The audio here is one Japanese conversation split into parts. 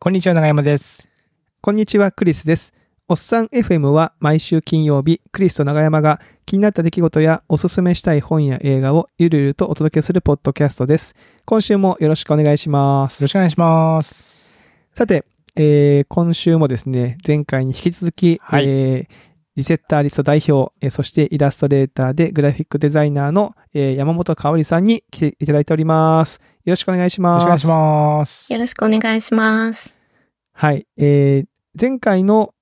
こんにちは、長山です。こんにちは、クリスです。おっさん FM は毎週金曜日、クリスと長山が気になった出来事やおすすめしたい本や映画をゆるゆるとお届けするポッドキャストです。今週もよろしくお願いします。よろしくお願いします。さて、えー今週もですね、前回に引き続き、はいえーリセッターリスト代表、えーそしてイラストレーターでグラフィックデザイナーの、えー山本香織さんに来ていただいております。よろしくお願いしよます。ろしくお願いします。よろしくお願いします。はい。えー前回の、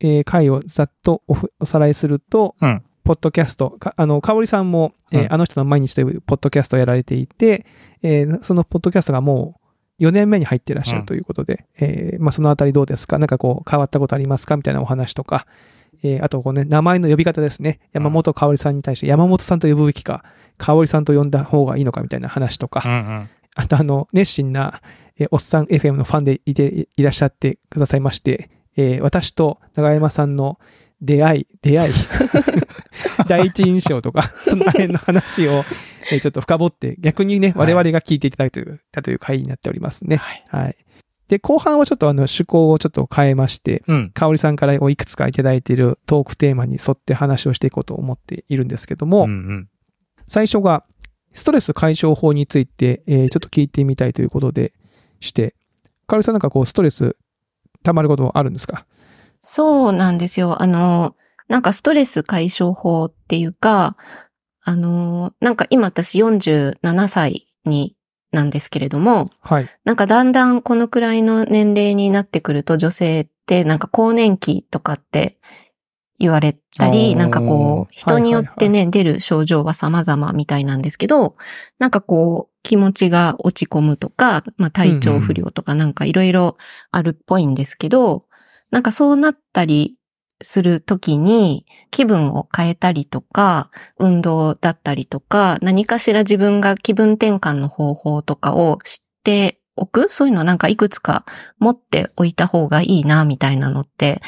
えー回をざっとおふおさらいすると、うんポッドキャスト、かあの、かおりさんも、えーうんあの人の毎日というポッドキャストをやられていて、えーそのポッドキャストがもう4年目に入っていらっしゃるということで、えーまあ、そのあたりどうですか？なんかこう、変わったことありますか？みたいなお話とか、えーあとこうね、名前の呼び方ですね。山本かおりさんに対して山本さんと呼ぶべきか、かおりさんと呼んだ方がいいのかみたいな話とか、うんうん。あとあの、熱心な、えーおっさん FM のファンでいていらっしゃってくださいまして、えー私と長山さんの出会い、出会い、第一印象とか、その辺の話を、えーちょっと深掘って、逆にね、はい我々が聞いていただいたという回になっておりますね。はい。はい。で、後半はちょっとあの、趣向をちょっと変えまして、うん。かおりさんからおいくつかいただいているトークテーマに沿って話をしていこうと思っているんですけども、うんうん。最初が、ストレス解消法について、えーちょっと聞いてみたいということでして、かおりさんなんかこう、ストレス溜まることあるんですか？そうなんですよ。あの、なんかストレス解消法っていうか、あの、なんか今私47歳になんですけれども、はい。なんかだんだんこのくらいの年齢になってくると女性ってなんか更年期とかって言われたり、なんかこう人によってはいね、出る症状は様々みたいなんですけど、なんかこう気持ちが落ち込むとか、まあ体調不良とかなんかいろいろあるっぽいんですけど、なんかそうなったりするときに気分を変えたりとか、運動だったりとか、何かしら自分が気分転換の方法とかを知っておく？そういうのなんかいくつか持っておいた方がいいな、みたいなのって、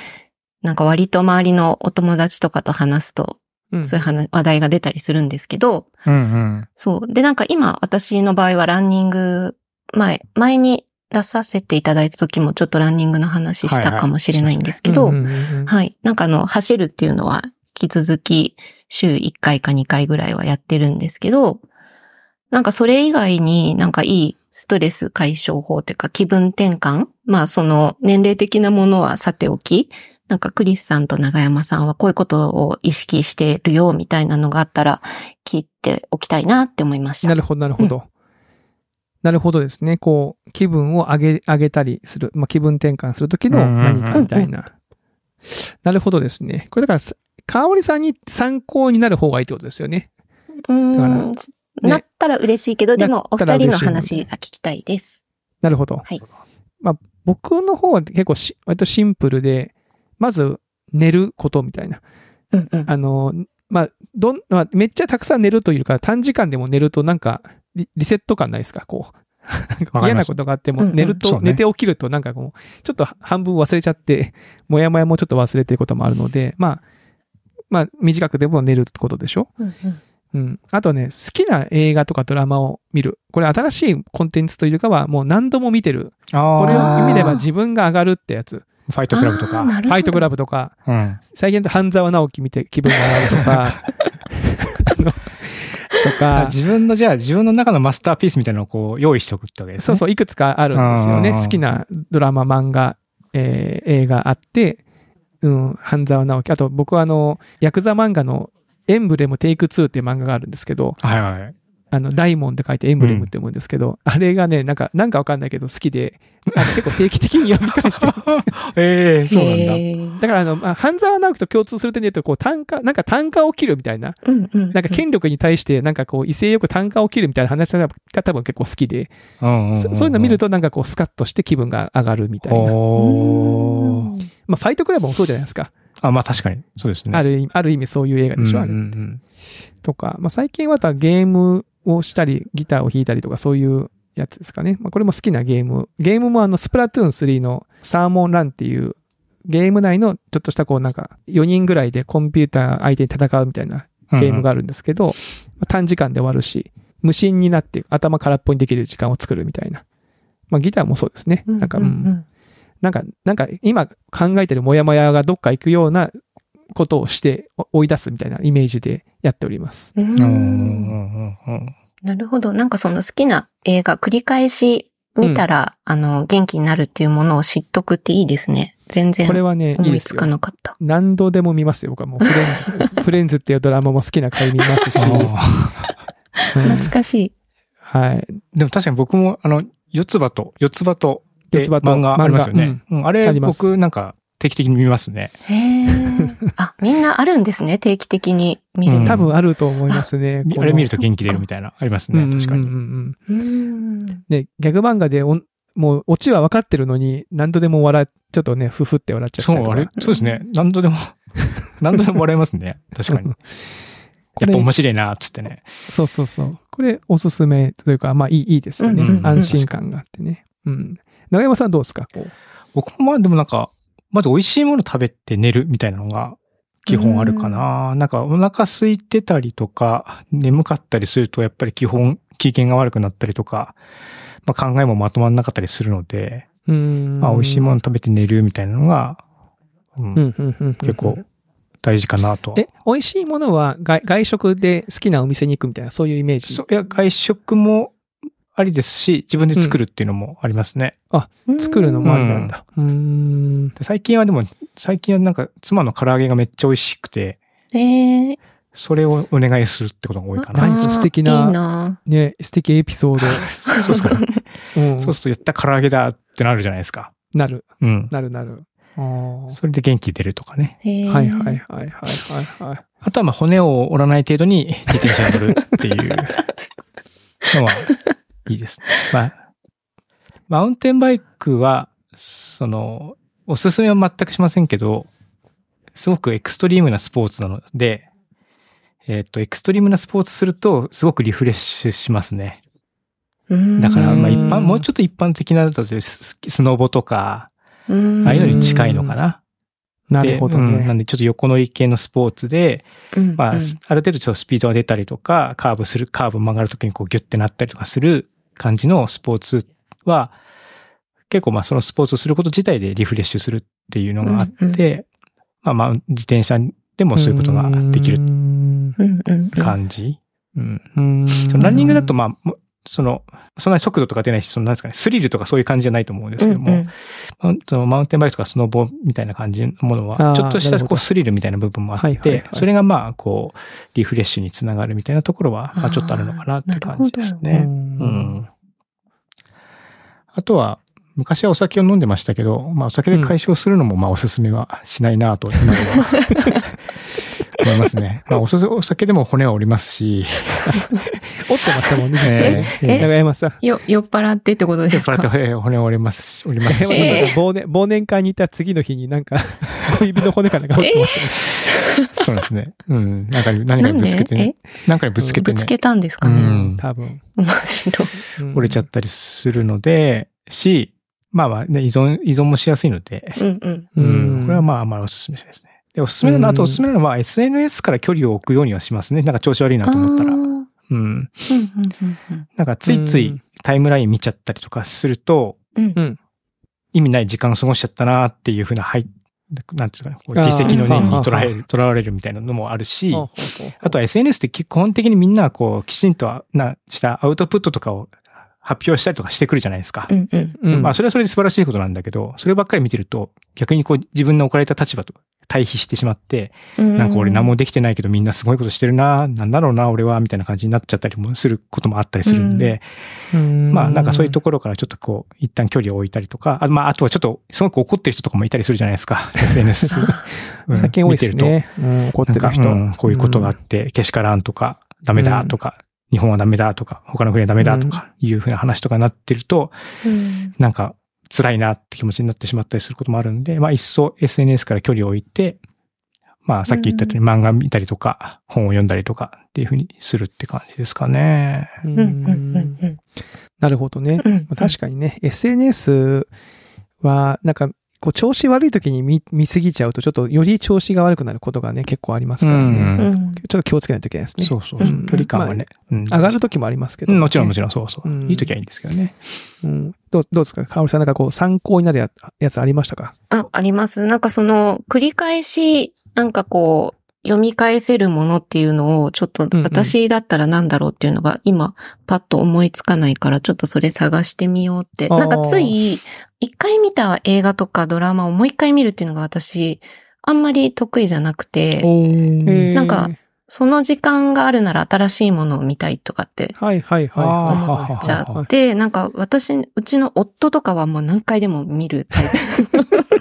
なんか割と周りのお友達とかと話すと、うんそういう話話題が出たりするんですけど、うんうん。そう。で、なんか今私の場合はランニング前、前に出させていただいた時もちょっとランニングの話したかもしれないんですけど、はい。なんかあの、走るっていうのは、引き続き、週1回か2回ぐらいはやってるんですけど、なんかそれ以外になんかいいストレス解消法というか気分転換まあその年齢的なものはさておき、なんかクリスさんと長山さんはこういうことを意識してるよみたいなのがあったら聞いておきたいなって思いました。なるほど、なるほど。なるほどですね。こう、気分を上げ、上げたりする。まあ、気分転換するときの何かみたいな。なるほどですね。これだからさ、かおりさんに参考になる方がいいってことですよね。うーんだからねなったら嬉しいけど、でもお二人の話が聞きたいです。なるほど。はいまあ、僕の方は結構し、割とシンプルで、まず、寝ることみたいな。うんうん。あの、まあ、どん、まあ、めっちゃたくさん寝るというか、短時間でも寝るとなんかリ、リセット感ないですか？こう。嫌なことがあっても、うんうん寝ると、そうね寝て起きるとなんかこう、ちょっと半分忘れちゃって、もやもやもちょっと忘れてることもあるので、まあ、まあ、短くでも寝るってことでしょ？うんうんうん。あとね、好きな映画とかドラマを見る。これ新しいコンテンツというかは、もう何度も見てる。ああ。これを見れば自分が上がるってやつ。ファイトクラブとか。ファイトクラブとか、うん。最近だと半沢直樹見て気分が上がるとか、あか、自分の、じゃあ自分の中のマスターピースみたいなのをこう用意しておくってわけですね。そうそう、いくつかあるんですよね。好きなドラマ、漫画、えー映画あって、うん、半沢直樹。あと僕はあの、ヤクザ漫画のエンブレムテイク2っていう漫画があるんですけど、はいはい。あの、ダイモンって書いてエンブレムって読むんですけど、あれがね、なんか、なんかわかんないけど好きで、あの結構定期的に読み返してるんですよ。ええそうなんだ。だからあの、まあ、半沢直樹と共通する点で言うと、こう、単価、なんか単価を切るみたいな、うんうん。なんか権力に対して、なんかこう、威勢よく単価を切るみたいな話が多分結構好きで、うんうんうんそそういうの見るとなんかこう、スカッとして気分が上がるみたいな。おーまあ、ファイトクラブもそうじゃないですか。あ、まあ確かに。そうですね。ある意味、ある意味そういう映画でしょ、あれうんうんうんとか、まあ、最近はまたゲームをしたり、ギターを弾いたりとか、そういうやつですかね。まあ、これも好きなゲーム。ゲームもあの、スプラトゥーン3のサーモンランっていう、ゲーム内のちょっとしたこうなんか、4人ぐらいでコンピューター相手に戦うみたいなゲームがあるんですけど、まあ短時間で終わるし、無心になって頭空っぽにできる時間を作るみたいな。まあギターもそうですね。なんか、うんなんか、なんか今考えてるモヤモヤがどっか行くようなことをしてお追い出すみたいなイメージでやっております。ううんんうんうんうんなるほど。なんかその好きな映画繰り返し見たら、あの、元気になるっていうものを知っとくっていいですね。全然これはね、いい思いつですよかなかった。何度でも見ますよ、僕はもう。フレンズ、フレンズっていうドラマも好きな回見ますし。懐かしい。はい。ーでも確かに僕も、あの、四つ葉と、四つ葉と、で四つ葉と漫画ありますよね。うんああれ、ります僕なんか定期的に見ますね。へえ。あ、みんなあるんですね。定期的に見るうんの。多分あると思いますね。みあれ見ると元気出るみたいな、ありますね。確かに。うんうんうんうんうん。ね、ギャグ漫画でおんもうオチは分かってるのに、何度でも笑っ、ちょっとね、ふふって笑っちゃったそう。あれそうですね。何度でも、何度でも笑えますね。確かに。やっぱ面白いな、つってね。そうそうそう。これおすすめというか、まあいいいいですよね。安心感があってね。うん。長山さんどうですかこう。僕もまあでもなんか、まず美味しいもの食べて寝るみたいなのが基本あるかな。なんかお腹空いてたりとか、眠かったりするとやっぱり基本機嫌が悪くなったりとか、まあ考えもまとまらなかったりするので。まあ美味しいもの食べて寝るみたいなのが、うん結構大事かなと。え、美味しいものは外外食で好きなお店に行くみたいな、そういうイメージ？そういや、外食もありですし、自分で作るっていうのもありますね。作るのもありなんだ。うーん。で最近はでも、最近はなんか妻の唐揚げがめっちゃ美味しくて、ええ。それをお願いするってことが多いかな。素敵ないいなね、素敵エピソー そうそうっすか。ド。うん。そうすると、やった唐揚げだってなるじゃないですか。なる、うん。なるなる。あーそれで元気出るとかね。はいはいはいはいはいはい。あとはまあ骨を折らない程度に自転車に乗るっていうのはいいです。まあ、マウンテンバイクは、その、おすすめは全くしませんけど、すごくエクストリームなスポーツなので、えっ、と、エクストリームなスポーツすると、すごくリフレッシュしますね。うんだから、まあ一般、うんもうちょっと一般的なだとス、ススノボとか、うんああいうのに近いのかな。なるほどでうんなね。んでちょっと横乗り系のスポーツで、うんまあ、うんある程度ちょっとスピードが出たりとか、カーブする、カーブ曲がるときにこうギュッてなったりとかする感じのスポーツは、結構まあそのスポーツをすること自体でリフレッシュするっていうのがあって、うんうんまあまあ自転車でもそういうことができる感じ。うん。うんランニングだとまあ、もその、そんなに速度とか出ないし、そのなんですかね、スリルとかそういう感じじゃないと思うんですけども、うんうん。マウンそのマウンテンバイクとかスノボみたいな感じのものは、ちょっとしたこうスリルみたいな部分もあってはいはいはい、それがまあ、こう、リフレッシュにつながるみたいなところは、まあちょっとあるのかなっていう感じですうね。うん。ん。あとは、昔はお酒を飲んでましたけど、まあお酒で解消するのもまあおすすめはしないなと、今では 思いますね。まあおすすお酒でも骨は折りますし、折ってましたもんね、実際えね。ーえ長山さん。よ、酔っ払ってってことですか？酔っ払って骨折りますし、折りますし、えー忘年忘年会に行った次の日になんか、小指の骨かなんか折ってましたね。そうですね。うん。なんかに何かにぶつけてなんね。なんかにぶつけてね。ぶつけたんですかね？うん。多分。面白い。うん折れちゃったりするので、し、まあまあね、依存、依存もしやすいので、うんうん。ううんん。これはまああんまりおすすめしないですね。で、おすすめなの、うんあとおすすめなのは SNS から距離を置くようにはしますね。なんか調子悪いなと思ったら。うん。なんかついついタイムライン見ちゃったりとかすると、うんうん意味ない時間を過ごしちゃったなっていうふうな、はい、なんていうかね、こうあー自責の念にうんとられる、とらわれるみたいなのもあるし、あとは SNS って基本的にみんなこう、きちんとなしたアウトプットとかを発表したりとかしてくるじゃないですか。うんうん。うんまあそれはそれで素晴らしいことなんだけど、そればっかり見てると逆にこう自分の置かれた立場と対比してしまって、なんか俺何もできてないけどみんなすごいことしてるな、なんだろうな俺は、みたいな感じになっちゃったりもすることもあったりするんで、うん。まあなんかそういうところからちょっとこう、一旦距離を置いたりとか、あまああとはちょっとすごく怒ってる人とかもいたりするじゃないですか、SNS。うん。最近多いです見てるね。うん怒ってる人。うんこういうことがあって、けしからんとか、ダメだとか、日本はダメだとか、他の国はダメだとか、いうふうな話とかになってると、うん。なんか辛いなって気持ちになってしまったりすることもあるんで、まあ一層 SNS から距離を置いて、まあさっき言ったように漫画見たりとか、本を読んだりとかっていうふうにするって感じですかね。ううん。なるほどね。うん。確かにね、SNS は、なんか、こう調子悪い時に見見すぎちゃうと、ちょっとより調子が悪くなることがね、結構ありますからね。うんうん。ちょっと気をつけないといけないですね。そうそううん距離感はね。うん上がる時もありますけど、うんもちろんもちろろん、そうそう。うんいい時はいいんですけどね。ん。うん、どうどうですか？かおりさん、なんかこう参考になるややつありましたか？あ、あります。なんかその、繰り返し、なんかこう、読み返せるものっていうのを、ちょっとうん私だったらなんだろうっていうのが、今、パッと思いつかないから、ちょっとそれ探してみようって。なんかつい、一回見た映画とかドラマをもう一回見るっていうのが私、あんまり得意じゃなくて、えーなんか、その時間があるなら新しいものを見たいとかってはいはいはいあーはいはい。思っちゃはって、なんか私、うちの夫とかはもう何回でも見るタイプ。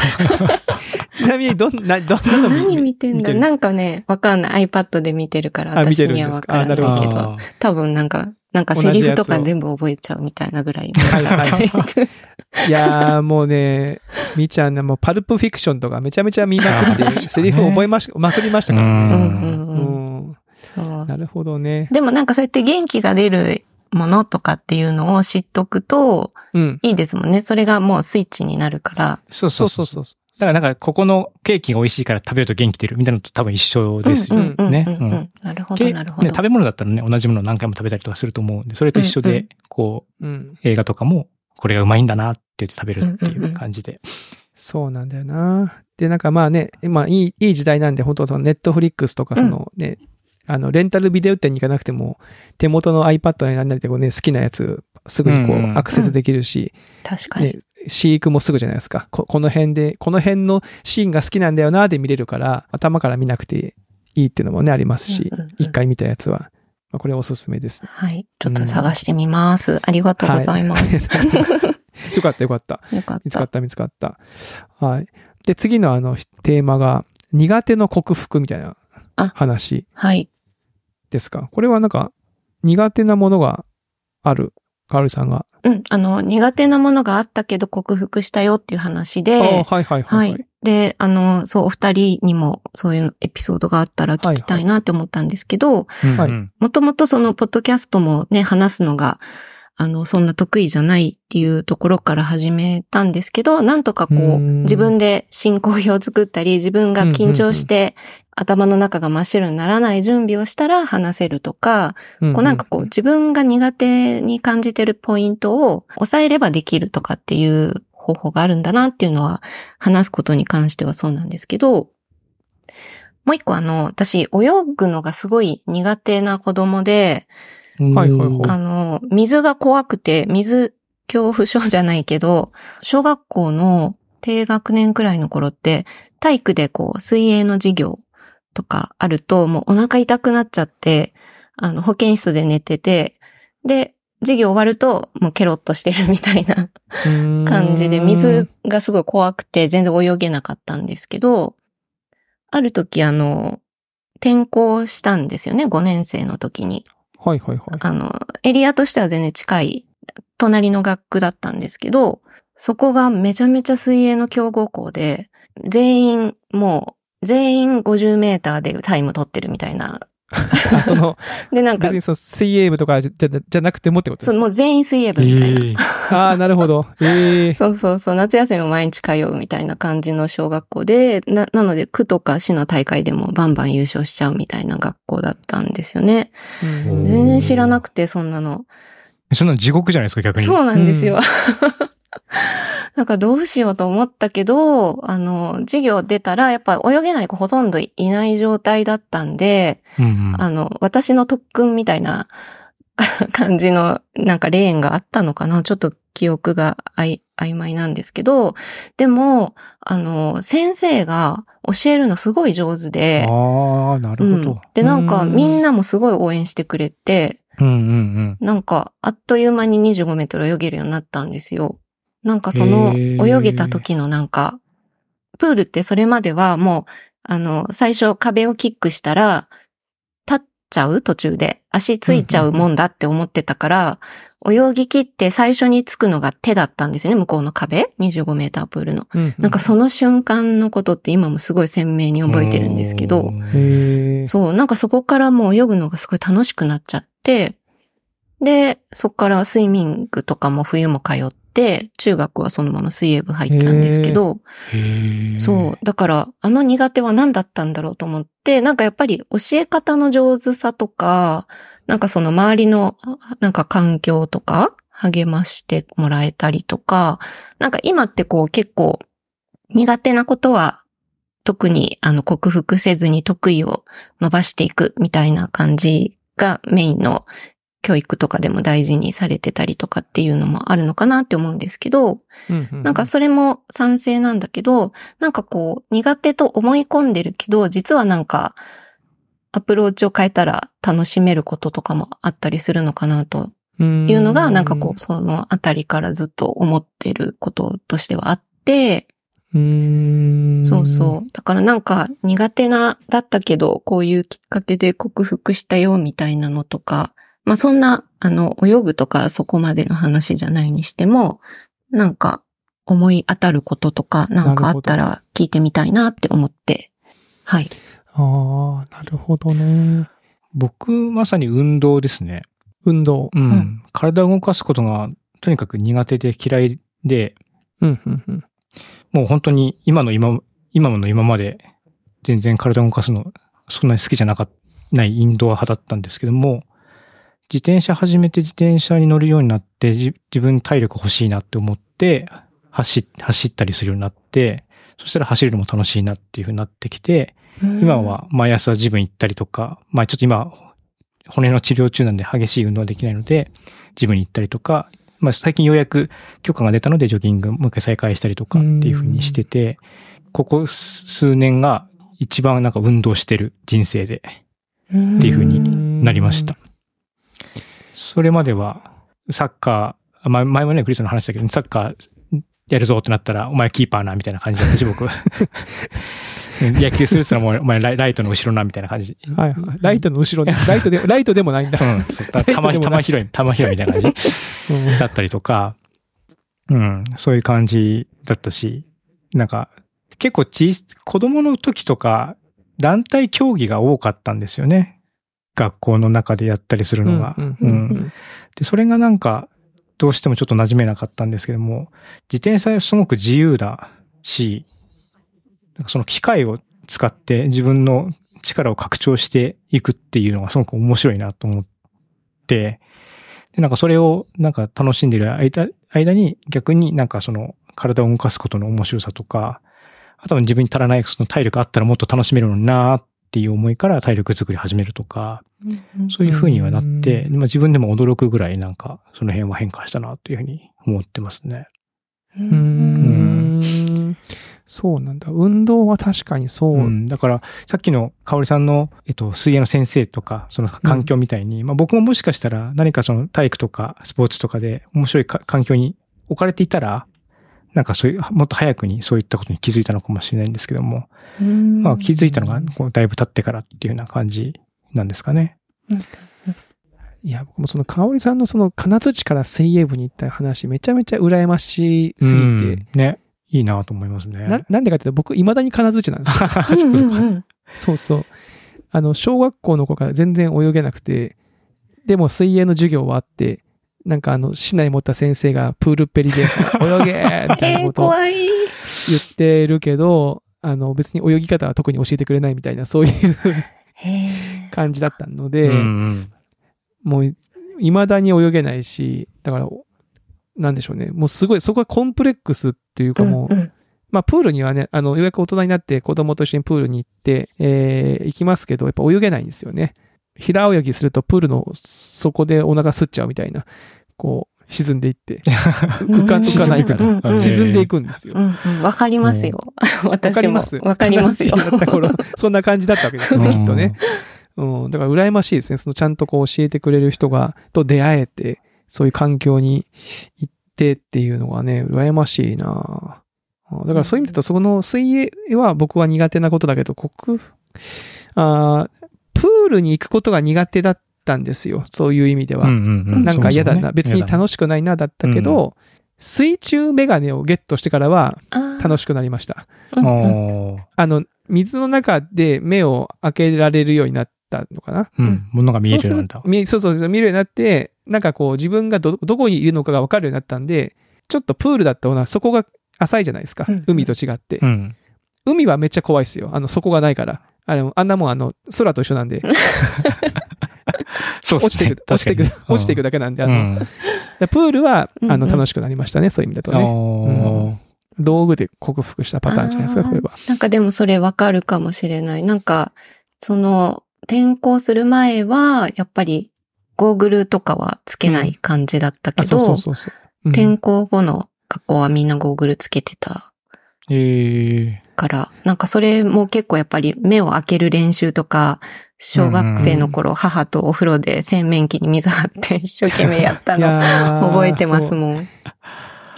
ちなみに、どんな、どんなの何見てんだ？なんか、かね、わかんない。iPad で見てるから、私にはわからないけど、多分なんか、なんかセリフとか全部覚えちゃうみたいなぐらい いやーもうね、みーちゃんね、もうパルプフィクションとかめちゃめちゃ見まくって、セリフ覚えまし、まくりましたからうね。うんうんううん。なるほどね。でもなんかそうやって元気が出るものとかっていうのを知っとくとうん。いいですもんね。それがもうスイッチになるから。そうそそううそうう。そそう。だからなんか、ここのケーキが美味しいから食べると元気出るみたいなのと多分一緒ですようんうんうんね。うんううんんなるほど、けなるほど。ね食べ物だったらね、同じものを何回も食べたりとかすると思うんで、それと一緒うんうで、こう、うん。映画とかも、これがうまいんだなって言って食べるっていう感じで。そうなんだよな。で、なんかまあね、まあいい、いい時代なんで、本当そのネットフリックスとか、そのね、あの、レンタルビデオ店に行かなくても、手元の iPad になんなりでこうね、好きなやつ、すぐにこうんうんう、アクセスできるし、確かに。ね、飼育もすぐじゃないですか。ここの辺で、この辺のシーンが好きなんだよな、で見れるから、頭から見なくていいっていうのもね、ありますしうんうんうん、一回見たやつは。まあ、これおすすめですね。はい。ちょっと探してみます。ありがとうございます。はいありがとうございますよかったよかった。よかった。見つかった見つかった。はい。で、次のあのテーマが、苦手の克服みたいなあ話はい。ですか？これはなんか、苦手なものがある、カールさんが。うん。あの、苦手なものがあったけど克服したよっていう話あで、あはいはいはい、ははいい。で、あの、そう、お二人にもそういうエピソードがあったら聞きたいなって思ったんですけど、はいうんもともとその、ポッドキャストもね、話すのが、あの、そんな得意じゃないっていうところから始めたんですけど、なんとかこう、うん。自分で進行表を作ったり、自分が緊張して、頭の中が真っ白にならない準備をしたら話せるとか、うん。こうなんかこう自分が苦手に感じてるポイントを抑えればできるとかっていう方法があるんだなっていうのは話すことに関してはそうなんですけど、もう一個あの、私泳ぐのがすごい苦手な子供で、はいはいはいあの、水が怖くて、水恐怖症じゃないけど、小学校の低学年くらいの頃って、体育でこう、水泳の授業とかあると、もうお腹痛くなっちゃって、あの、保健室で寝てて、で、授業終わると、もうケロッとしてるみたいな感じで、水がすごい怖くて全然泳げなかったんですけど、ある時あの、転校したんですよね、5年生の時に。はいはいはい。あの、エリアとしては全然近い、隣の学区だったんですけど、そこがめちゃめちゃ水泳の強豪校で、全員、もう、全員50メーターでタイム取ってるみたいな。あその、で、なんか別、にそう水泳部とかじゃじゃなくてもってことですか？そうもう全員水泳部みたいな。ええああ、なるほど。ええそうそうそう、夏休みも毎日通うみたいな感じの小学校で、な、なので区とか市の大会でもバンバン優勝しちゃうみたいな学校だったんですよね。うん全然知らなくて、そんなの。そんなの地獄じゃないですか、逆に。そうなんですよ。うん なんかどうしようと思ったけど、あの、授業出たら、やっぱ泳げない子ほとんどいない状態だったんで、うんうんあの、私の特訓みたいな 感じの、なんかレーンがあったのかな？ちょっと記憶があい曖昧なんですけど、でも、あの、先生が教えるのすごい上手で、ああ、なるほうん。ど。で、なんかうん。みんなもすごい応援してくれて、うんうんなんか、あっという間に25メートル泳げるようになったんですよ。なんかその、泳げた時のなんか、プールってそれまではもう、あの、最初壁をキックしたら、ちゃう途中で。足ついちゃうもんだって思ってたから、泳ぎ切って最初につくのが手だったんですよね、向こうの壁。25メータープールの。うんなんかその瞬間のことって今もすごい鮮明にうん。覚えてるんですけど、そう、なんかそこからもう泳ぐのがすごい楽しくなっちゃって、で、そこからスイミングとかも冬も通っって、中学はそのまま水泳部入ったんですけど。そう。だから、あの苦手は何だったんだろうと思って、なんかやっぱり教え方の上手さとか、なんかその周りの、なんか環境とか、励ましてもらえたりとか、なんか今ってこう結構苦手なことは特にあの克服せずに得意を伸ばしていくみたいな感じがメインの教育とかでも大事にされてたりとかっていうのもあるのかなって思うんですけど、なんかそれも賛成なんだけど、なんかこう苦手と思い込んでるけど、実はなんかアプローチを変えたら楽しめることとかもあったりするのかなといいうのが、なんかこうそのあたりからずっと思ってることとしてはあって。そうそう。だからなんか苦手な、だったけど、こういうきっかけで克服したよみたいなのとか、まあそんな、あの、泳ぐとかそこまでの話じゃないにしても、なんか思い当たることとか、なんかあったら聞いてみたいなって思って、はい。ああ、なるほどね。僕、まさに運動ですね。運動。うん。うん体を動かすことがとにかく苦手で嫌いで、うん、うん、うん。もう本当に今の今、今の今まで全然体を動かすのそんなに好きじゃなかった、ないインドア派だったんですけども、自転車始めて自転車に乗るようになって、じ自分体力欲しいなって思って、走っ、走ったりするようになって、そしたら走るのも楽しいなっていう風になってきて、今は毎朝ジム行ったりとか、まあちょっと今、骨の治療中なんで激しい運動はできないので、ジムに行ったりとか、まあ最近ようやく許可が出たのでジョギングもう一回再開したりとかっていう風にしてて、ここ数年が一番なんか運動してる人生でっていう風になりました。それまではサッカー、まあ前もね、クリスの話だけど、サッカーやるぞってなったら、お前キーパーな、みたいな感じだったし、僕。野球するって言ったらもう、お前ライトの後ろな、みたいな感じ。はいはい。ライトの後ろで、ライトで、ライトでもないんだ。うん。そうたライトでもない玉、玉拾い、玉拾いみたいな感じうんだったりとか、うん、そういう感じだったし、なんか、結構小さ子供の時とか、団体競技が多かったんですよね。学校の中でやったりするのが。うんで、それがなんか、どうしてもちょっと馴染めなかったんですけども、自転車はすごく自由だし、なんかその機械を使って自分の力を拡張していくっていうのがすごく面白いなと思って、で、なんかそれをなんか楽しんでいる間間に逆になんかその体を動かすことの面白さとか、あとは自分に足らないその体力あったらもっと楽しめるのになーっていう思いから体力作り始めるとか、そういう風にはなって、うんまあ自分でも驚くぐらいなんかその辺は変化したなというふうに思ってますね。うーんそうなんだ。運動は確かにそう。うん、だから、さっきの香織さんの、えっと、水泳の先生とか、その環境みたいに、まあ僕ももしかしたら何かその体育とかスポーツとかで面白いか環境に置かれていたら、なんかそういう、もっと早くにそういったことに気づいたのかもしれないんですけども、まあ気づいたのがこうだいぶ経ってからっていうような感じなんですかね。いや、僕もその香織さんのその金槌から水泳部に行った話、めちゃめちゃ羨ましすぎて、うんね。いいなと思いますね。な、なんでかっていうと僕未だに金槌なんですよ。そうそう。あの、小学校の頃から全然泳げなくて、でも水泳の授業はあって、なんかあの、市内持った先生がプールっぺりで、泳げみたいなえー、ことを。言ってるけど、あの、別に泳ぎ方は特に教えてくれないみたいな、そういう感じだったのうで、んうんもう、未だに泳げないし、だから、なんでしょうね。もうすごい、そこはコンプレックスっていうかもう、うんうんまあ、プールにはね、あの、ようやく大人になって子供と一緒にプールに行って、えー行きますけど、やっぱ泳げないんですよね。平泳ぎするとプールの底でお腹すっちゃうみたいな、こう、沈んでいって、浮か浮かないから、沈んでいくんですよ。うんうん、わかりますよ。わかりますわかりますよ。そんな感じだったわけですよね、きっとね。うん。うん、だから羨ましいですね。そのちゃんとこう教えてくれる人が、と出会えて、そういう環境に行ってっていうのがね、羨ましいなあだからそういう意味だと、そこの水泳は僕は苦手なことだけど、克服、あープールに行くことが苦手だったんですよ。そういう意味では。うんうんうんなんか嫌だな、ね別に楽しくないなだったけど、水中メガネをゲットしてからは楽ししくなりました。あの、水の中で目を開けられるようになったのかなうん。ものが見えるようになったそうそうそう見るようになって、なんかこう自分がど、どこにいるのかが分かるようになったんで、ちょっとプールだったのはそこが浅いじゃないですか。うん海と違って。うん。海はめっちゃ怖いですよ。あの、底がないから。あれ、あんなもん、あの、空と一緒なんで、そう落ちていく、落ちていく、落ちていくだだけなんで、あの、プールは、あの、楽しくなりましたね、そういう意味だとあね。ー道具で克服したパターンじゃないですか、これは。なんかでもそれわかるかもしれない。なんか、その、転校する前は、やっぱり、ゴーグルとかはつけない感じだったけど、転校後の学校はみんなゴーグルつけてたええから、なんかそれも結構やっぱり目を開ける練習とか、小学生の頃、母とお風呂で洗面器に水張って 一生懸命やったいの覚えてますもん。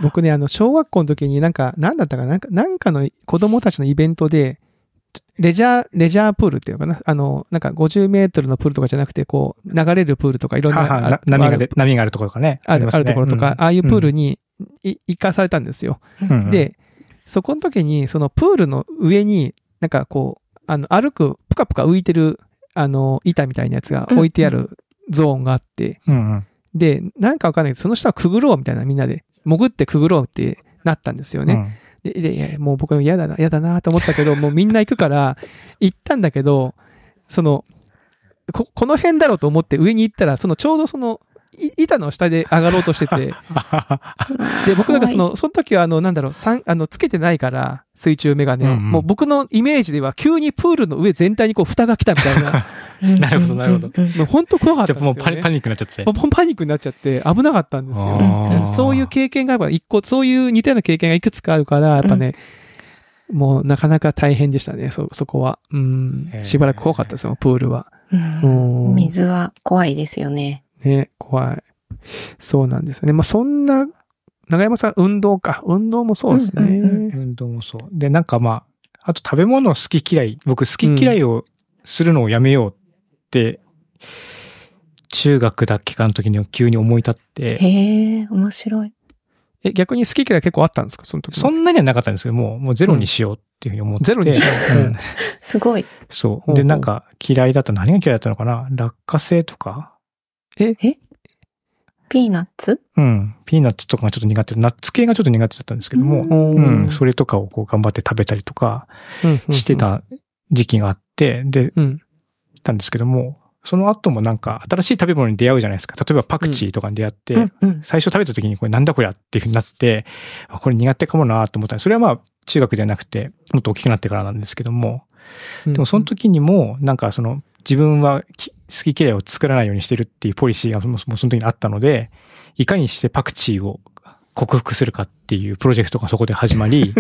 僕ね、あの、小学校の時になんか、なんだったかな？なんか、なんかの子供たちのイベントで、レジャー、レジャープールっていうのかな？あの、なんか50メートルのプールとかじゃなくて、こう、流れるプールとかいろんな、はは波がである、波があるところとかね。あるね。あるところとか、ああいうプールにい行かされたんですよ。うん。で、そこの時に、そのプールの上に、なんかこう、あの、歩く、ぷかぷか浮いてる、あの、板みたいなやつが置いてあるゾーンがあって、うんうん。で、なんかわかんないけど、その下をくぐろうみたいなみんなで、潜ってくぐろうってなったんですよね。うんで、でいやもう僕嫌だな、嫌だなと思ったけど、もうみんな行くから、行ったんだけど、その、こ、この辺だろうと思って上に行ったら、そのちょうどその、い板の下で上がろうとしてて、で、僕なんかその、その時はあの、なんだろう、さんあの、つけてないから、水中メガネを。うんうんもう僕のイメージでは、急にプールの上全体にこう、蓋が来たみたいな、なるほどなるほどうんうんうんもう本当怖かったんですよ、ね。あもうパニパニックになっちゃって。もうパニックになっちゃって、危なかったんですよ。そういう経験がやっぱ一個、そういう似たような経験がいくつかあるから、やっぱね、もうなかなか大変でしたね、そ、そこは。うん。しばらく怖かったですよ、プールは。うんうん。水は怖いですよね。ね、怖い。そうなんですよね。まあそんな、長山さん、運動か。運動もそうですね。うんうん運動もそう。で、なんかまあ、あと食べ物好き嫌い。僕好き嫌いをするのをやめようって、中学だっけかの時に急に思い立って、へえ、面白い。え、逆に好き嫌い結構あったんですか？その時そんなにはなかったんですけども、もうゼロにしようっていうふうに思って。ゼロにしよううん すごい。そうで、なんか嫌いだった、何が嫌いだったのかな？落花生とか？ピーナッツ？うん。ピーナッツとかがちょっと苦手。ナッツ系がちょっと苦手だったんですけども、うんうん。それとかをこう頑張って食べたりとかうんして。た時期があって、で、うん。たんですけども、その後もなんか新しい食べ物に出会うじゃないですか。例えばパクチーとかに出会って、最初食べた時にこれなんだこりゃっていうふうになって、あこれ苦手かもなと思ったそれはまあ中学じゃなくて、もっと大きくなってからなんですけども、ででもその時にも、なんかその自分はき好き嫌いを作らないようにしてるっていうポリシーがその時にあったので、いかにしてパクチーを克服するかっていうプロジェクトがそこで始まり、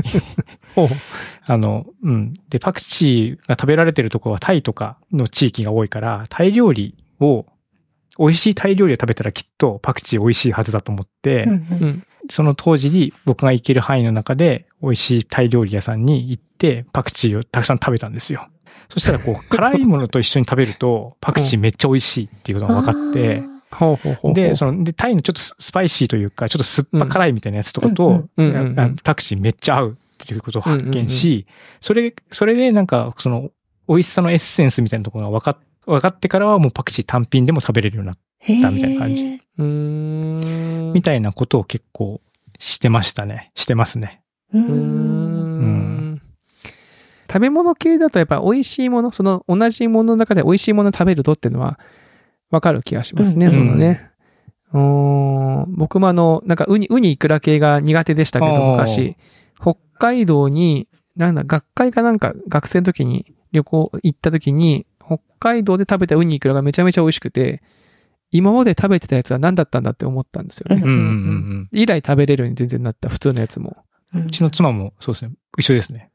あの、うん。で、パクチーが食べられてるところはタイとかの地域が多いから、タイ料理を、美味しいタイ料理を食べたらきっとパクチー美味しいはずだと思って、うんううんん。その当時に僕が行ける範囲の中で美味しいタイ料理屋さんに行ってパクチーをたくさん食べたんですよ。そしたらこう、辛いものと一緒に食べるとパクチーめっちゃ美味しいっていうことが分かって、ほうほうほう。で、その、で、タイのちょっとススパイシーというか、ちょっと酸っぱ辛いみたいなやつとかと、パクチーめっちゃ合うっていうことを発見し、それ、それでなんか、その、美味しさのエッセンスみたいなところが分かっ、分かってからはもうパクチー単品でも食べれるようになっへたみたいな感じ。みたいなことを結構してましたね。してますね。ううーん。ん。食べ物系だとやっぱ美味しいもの、その同じものの中で美味しいもの食べるとっていうのはわかる気がしますね、うんそのね。うーん僕もあの、なんかウニ、ウニイクラ系が苦手でしたけど、昔、北海道に、なんだ、学会かなんか学生の時に旅行行った時に、北海道で食べたウニイクラがめちゃめちゃ美味しくて、今まで食べてたやつは何だったんだって思ったんですよね。うんうんうん以来食べれるように全然なった、普通のやつも。うん。うちの妻もそうですね。一緒ですね。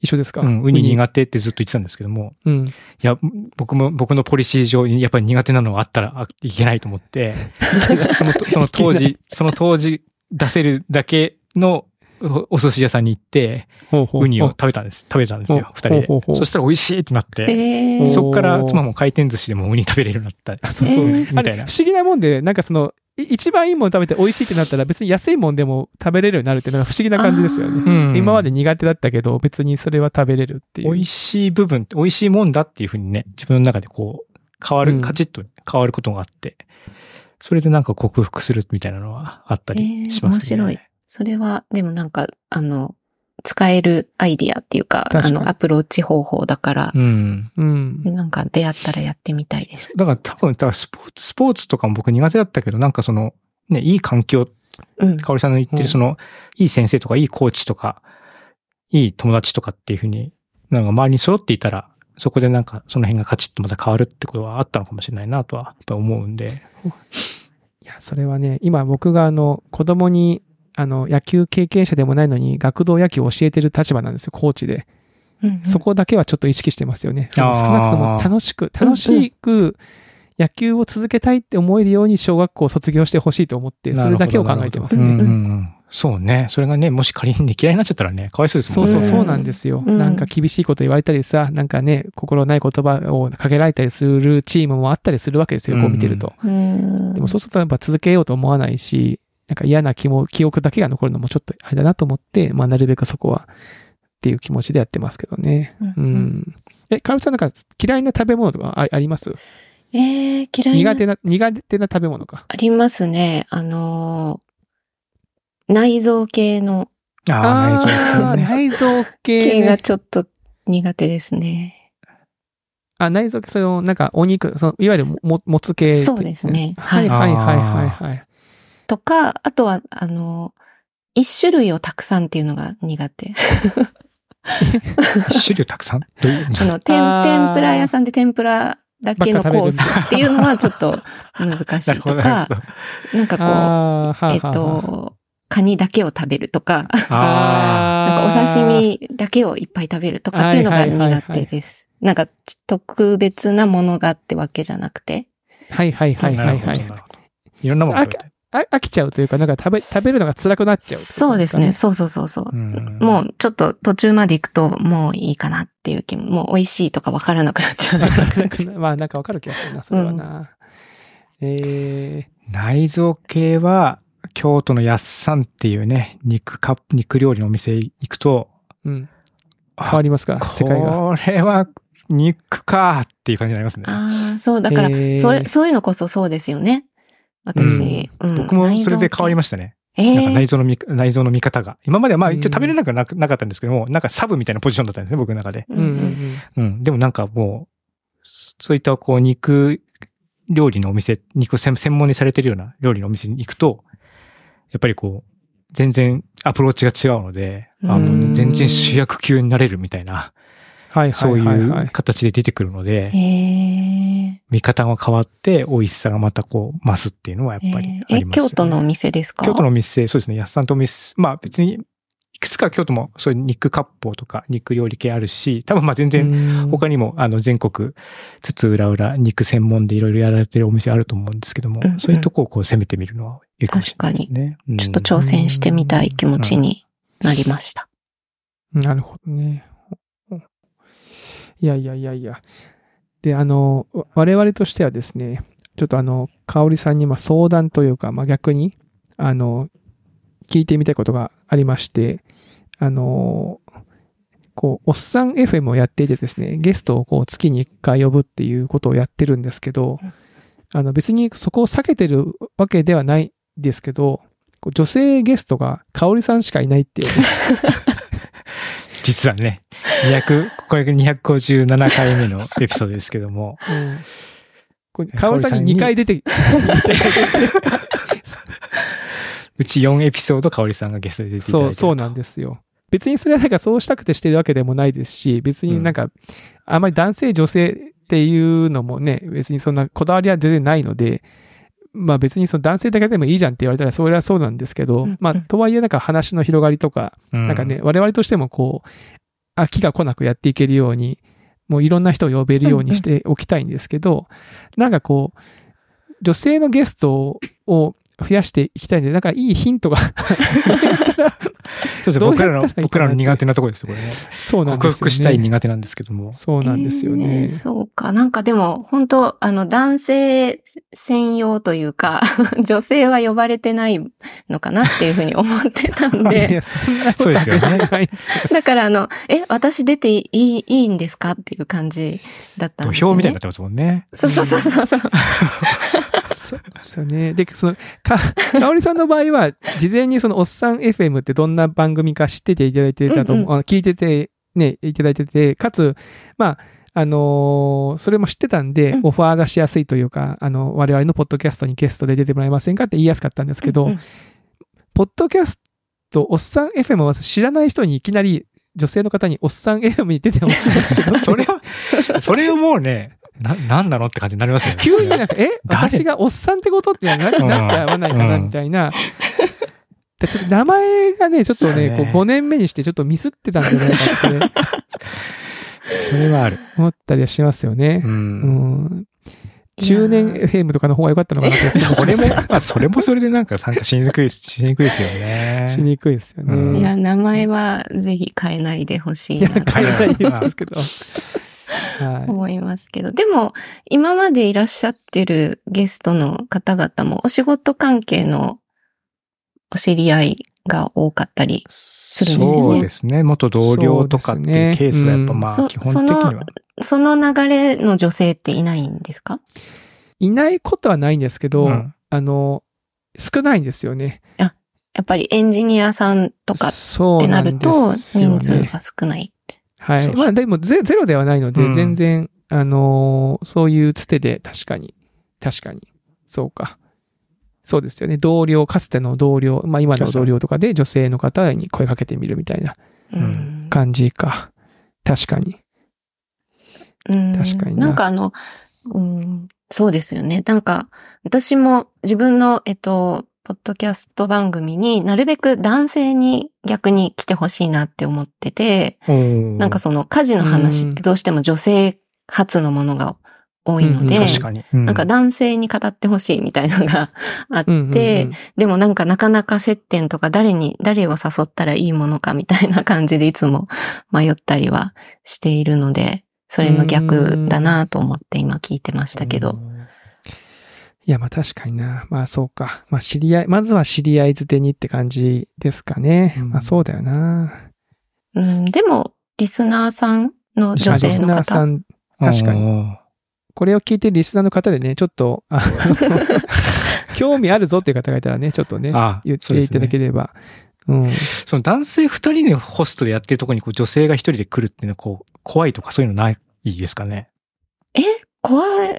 一緒ですか？うん。ウニ苦手ってずっと言ってたんですけども、うん。いや、僕も、僕のポリシー上にやっぱり苦手なのがあったらあいけないと思って、その、その当時、その当時出せるだけのおお寿司屋さんに行って、ほうほうウニを食べたんです。食べたんですよ、二人でほうほうほうそしたら美味しいってなって、そこから妻も回転寿司でもウニ食べれるようになった。そうそう。えーみたいな不。思議なもんで、なんかその、い一番いいもの食べて美味しいってなったら別に安いもんでも食べれるようになるっていうのが不思議な感じですよね。うん今まで苦手だったけど、別にそれは食べれるっていう。美味しい部分、美味しいもんだっていうふうにね、自分の中でこう、変わる、うんカチッと変わることがあって、それでなんか克服するみたいなのはあったりしますね。えー面白い。それは、でもなんか、あの、使えるアイディアっていうか、確かにあの、アプローチ方法だから、うん。うん。なんか出会ったらやってみたいです。だから多分、だからスポーツ、スポーツとかも僕苦手だったけど、なんかその、ね、いい環境、うん。かおりさんの言ってうんるその、いい先生とか、いいコーチとか、いい友達とかっていうふうに、なんか周りに揃っていたら、そこでなんかその辺がカチッとまた変わるってことはあったのかもしれないなとは、やっぱり思うんで。いや、それはね、今僕があの、子供に、あの、野球経験者でもないのに、学童野球を教えてる立場なんですよ、コーチで。うんうんそこだけはちょっと意識してますよね。その少なくとも楽しく、楽しく野球を続けたいって思えるように小学校を卒業してほしいと思って、それだけを考えてますね。うんうんうん。そうね。それがね、もし仮にね、嫌いになっちゃったらね、かわいそうですもんね。そうそう、うんそうなんですよ。うんなんか厳しいこと言われたりさ、なんかね、心ない言葉をかけられたりするチームもあったりするわけですよ、こう見てると。うんでもそうするとやっぱ続けようと思わないし、なんか嫌な気も、記憶だけが残るのもちょっとあれだなと思って、まあなるべくそこはっていう気持ちでやってますけどね。うんうん。え、カルさんなんか嫌いな食べ物とかああります？えー、嫌いな苦手な、苦手な食べ物か。ありますね。あのー内臓系のああ、内臓系ね。内臓系、ね系が。ちょっと苦手ですね。あ、内臓系、その、なんかお肉、その、いわゆるも、ももつ系っていそうですねはいはいはいはいはい。とか、あとは、あのー一種類をたくさんっていうのが苦手。種類たくさん？どういう？あの、天天ぷら屋さんで天ぷらだけのコースっていうのはちょっと難しないとか。なんかこう、はあはあえっと、カニだけを食べるとか、あなんかお刺身だけをいっぱい食べるとかっていうのが苦手です。なんか特別なものがってわけじゃなくて。はいはいあ。はいはいはいいろんなもの食べたい。あ飽きちゃうというか、なんか食べ、食べるのが辛くなっちゃうってことそうですね。。そうそうそうそう。うんもうちょっと途中まで行くともういいかなっていう気も、もう美味しいとかわからなくなっちゃう。まあなんかわかる気がするな、それはな。え内臓系は、京都のやっさんっていうね、肉カップ、肉料理のお店行くと、ー、うん。あ変わりますか？世界が。これは肉かっていう感じになりますね。ああ、そう、だから、へーそれ、そういうのこそそうですよね。私、うん僕もそれで変わりまししたね。なんかー内臓の見、内臓の見方が。今まではまあうん一応食べれなくはなかったんですけども、なんかサブみたいなポジションだったんですね、僕の中で。うんうんうん。うん。でもなんかもう、そういったこう肉料理のお店、肉を専専門にされてるような料理のお店に行くと、やっぱりこう、全然アプローチが違うので、あうんもう全然主役級になれるみたいな、はいはそういいはいはい。う形で出てくるので。見方が変わって美味しさがまたこう増すっていうのはやっぱりありますよね。え、京都のお店ですか？京都のお店、そうですね、安さんとお店、まあ別に、いくつか京都もそういう肉割烹とか肉料理系あるし、多分まあ全然然他にもあの全国つつ裏裏肉専門でいろいろやられてるお店あると思うんですけども、うんうんそういうとこをこう攻めてみるのはいいかもしれないですね。ちょっと挑戦してみたい気持ちになりました。なるほどね。いやいやいやいや。で、あの、我々としてはですね、ちょっとあの、香織さんにま相談というか、まあ逆に、あの、聞いてみたいことがありまして、あの、こう、おっさん FM をやっていてですね、ゲストをこう月に1回呼ぶっていうことをやってるんですけど、あの別にそこを避けてるわけではないですけど、女性ゲストが香織さんしかいないっていう、実はね、200、これが257回目のエピソードですけども、うん。これんに2回出て、うち4エピソード香織さんがゲストで出ていただいてそう、そうなんですよ。別にそれはなんかそうしたくてしてるわけでもないですし、別になんか、あまり男性女性っていうのもね、別にそんなこだわりは全然ないので、まあ別にその男性だけでもいいじゃんって言われたらそれはそうなんですけど、うんまあとはいえなんか話の広がりとか、うん。なんかね、我々としてもこう、飽きが来なくやっていけるように、もういろんな人を呼べるようにしておきたいんですけど、なんかこう、女性のゲストを増やしていきたいんで、なんかいいヒントが そうですどう僕らの僕らの苦手なところですよ、これね。そうなんですよ、ね。克服したい苦手なんですけども。そうなんですよね。えーそうか。なんかでも、本当あの、男性専用というか、女性は呼ばれてないのかなっていうふうに思ってたんいで、や、そんなことそうですよねだからあの、え、私出ていい、いいんですかっていう感じだったん土ですよ、ね。俵みたいになってますもんね。そうそうそうそうそう。そうですよね。で、その、か、かおりさんの場合は、事前にそのおっさん FM ってどんな番組か知ってていただいてたと思う、うんあの聞いてて、ね、いただいてて、かつ、まあ、あのーそれも知ってたんで、うん。オファーがしやすいというか、あの、我々のポッドキャストにゲストで出てもらえませんかって言いやすかったんですけど、うんうん。ポッドキャスト、おっさん FM は知らない人にいきなり、女性の方におっさん FM に出てほしいんですけど、それは、それをもうね、な、なんなのって感じになりますよね。急になんか、え？誰？私がおっさんってことってななっちゃわないかな、うんみたいな。でちょっと名前がね、ちょっとね、こう5年目にしてちょっとミスってたんじゃないかってね それはある。思ったりはしますよねう。。うんん。中年 FM とかの方が良かったのかなって それもまあ、それもそれでなんか参加しにくいです、しにくいですよね。しにくいですようんね。いや、名前はぜひ変えないでほしいいや、なと変えないですけど。は思いますけど。でも、今までいらっしゃってるゲストの方々もお仕事関係のお知り合いが多かったり。するんですよねそうですね。元同僚とかっていうケースがやっぱまあ、そう基本的には。その流れの女性っていないんですか？い。いないことはないんですけど、うんあの、少ないんですよね。やっぱりエンジニアさんとかっそうてなると人数が少ない。はい。まあでもゼゼロではないので、うん全然、あのーそういうつてで確かに、確かに、そうか。そうですよね。同僚、かつての同僚、まあ今の同僚とかで女性の方に声かけてみるみたいなうん感じか。確かに。うん確かにななんかあの、うん、そうですよね。なんか、私も自分の、えっと、ポッドキャスト番組になるべく男性に逆に来てほしいなって思ってて、ななんかその家事の話ってどうしても女性発のものが多いので、うん確かに。うんなんか男性に語ってほしいみたいなのがあって、うんうんうんでもなんかなかなか接点とか誰に、誰を誘ったらいいものかみたいな感じでいつも迷ったりはしているので、それの逆だなと思って今聞いてましたけど。。いや、まあ確かにな。まあそうか。まあ知り合い、まずは知り合い捨てにって感じですかね。うんまあそうだよな。うん、でも、リスナーさんの女リス性の方。ナーさん、確かにに。これを聞いてるリスナーの方でね、ちょっと、あの 興味あるぞっていう方がいたらね、ちょっとね、あ言っていただければ。うん。その男性二人でホストでやってるところにこう女性が一人で来るっていうのはこう、怖いとかそういうのないですかね？え、怖い。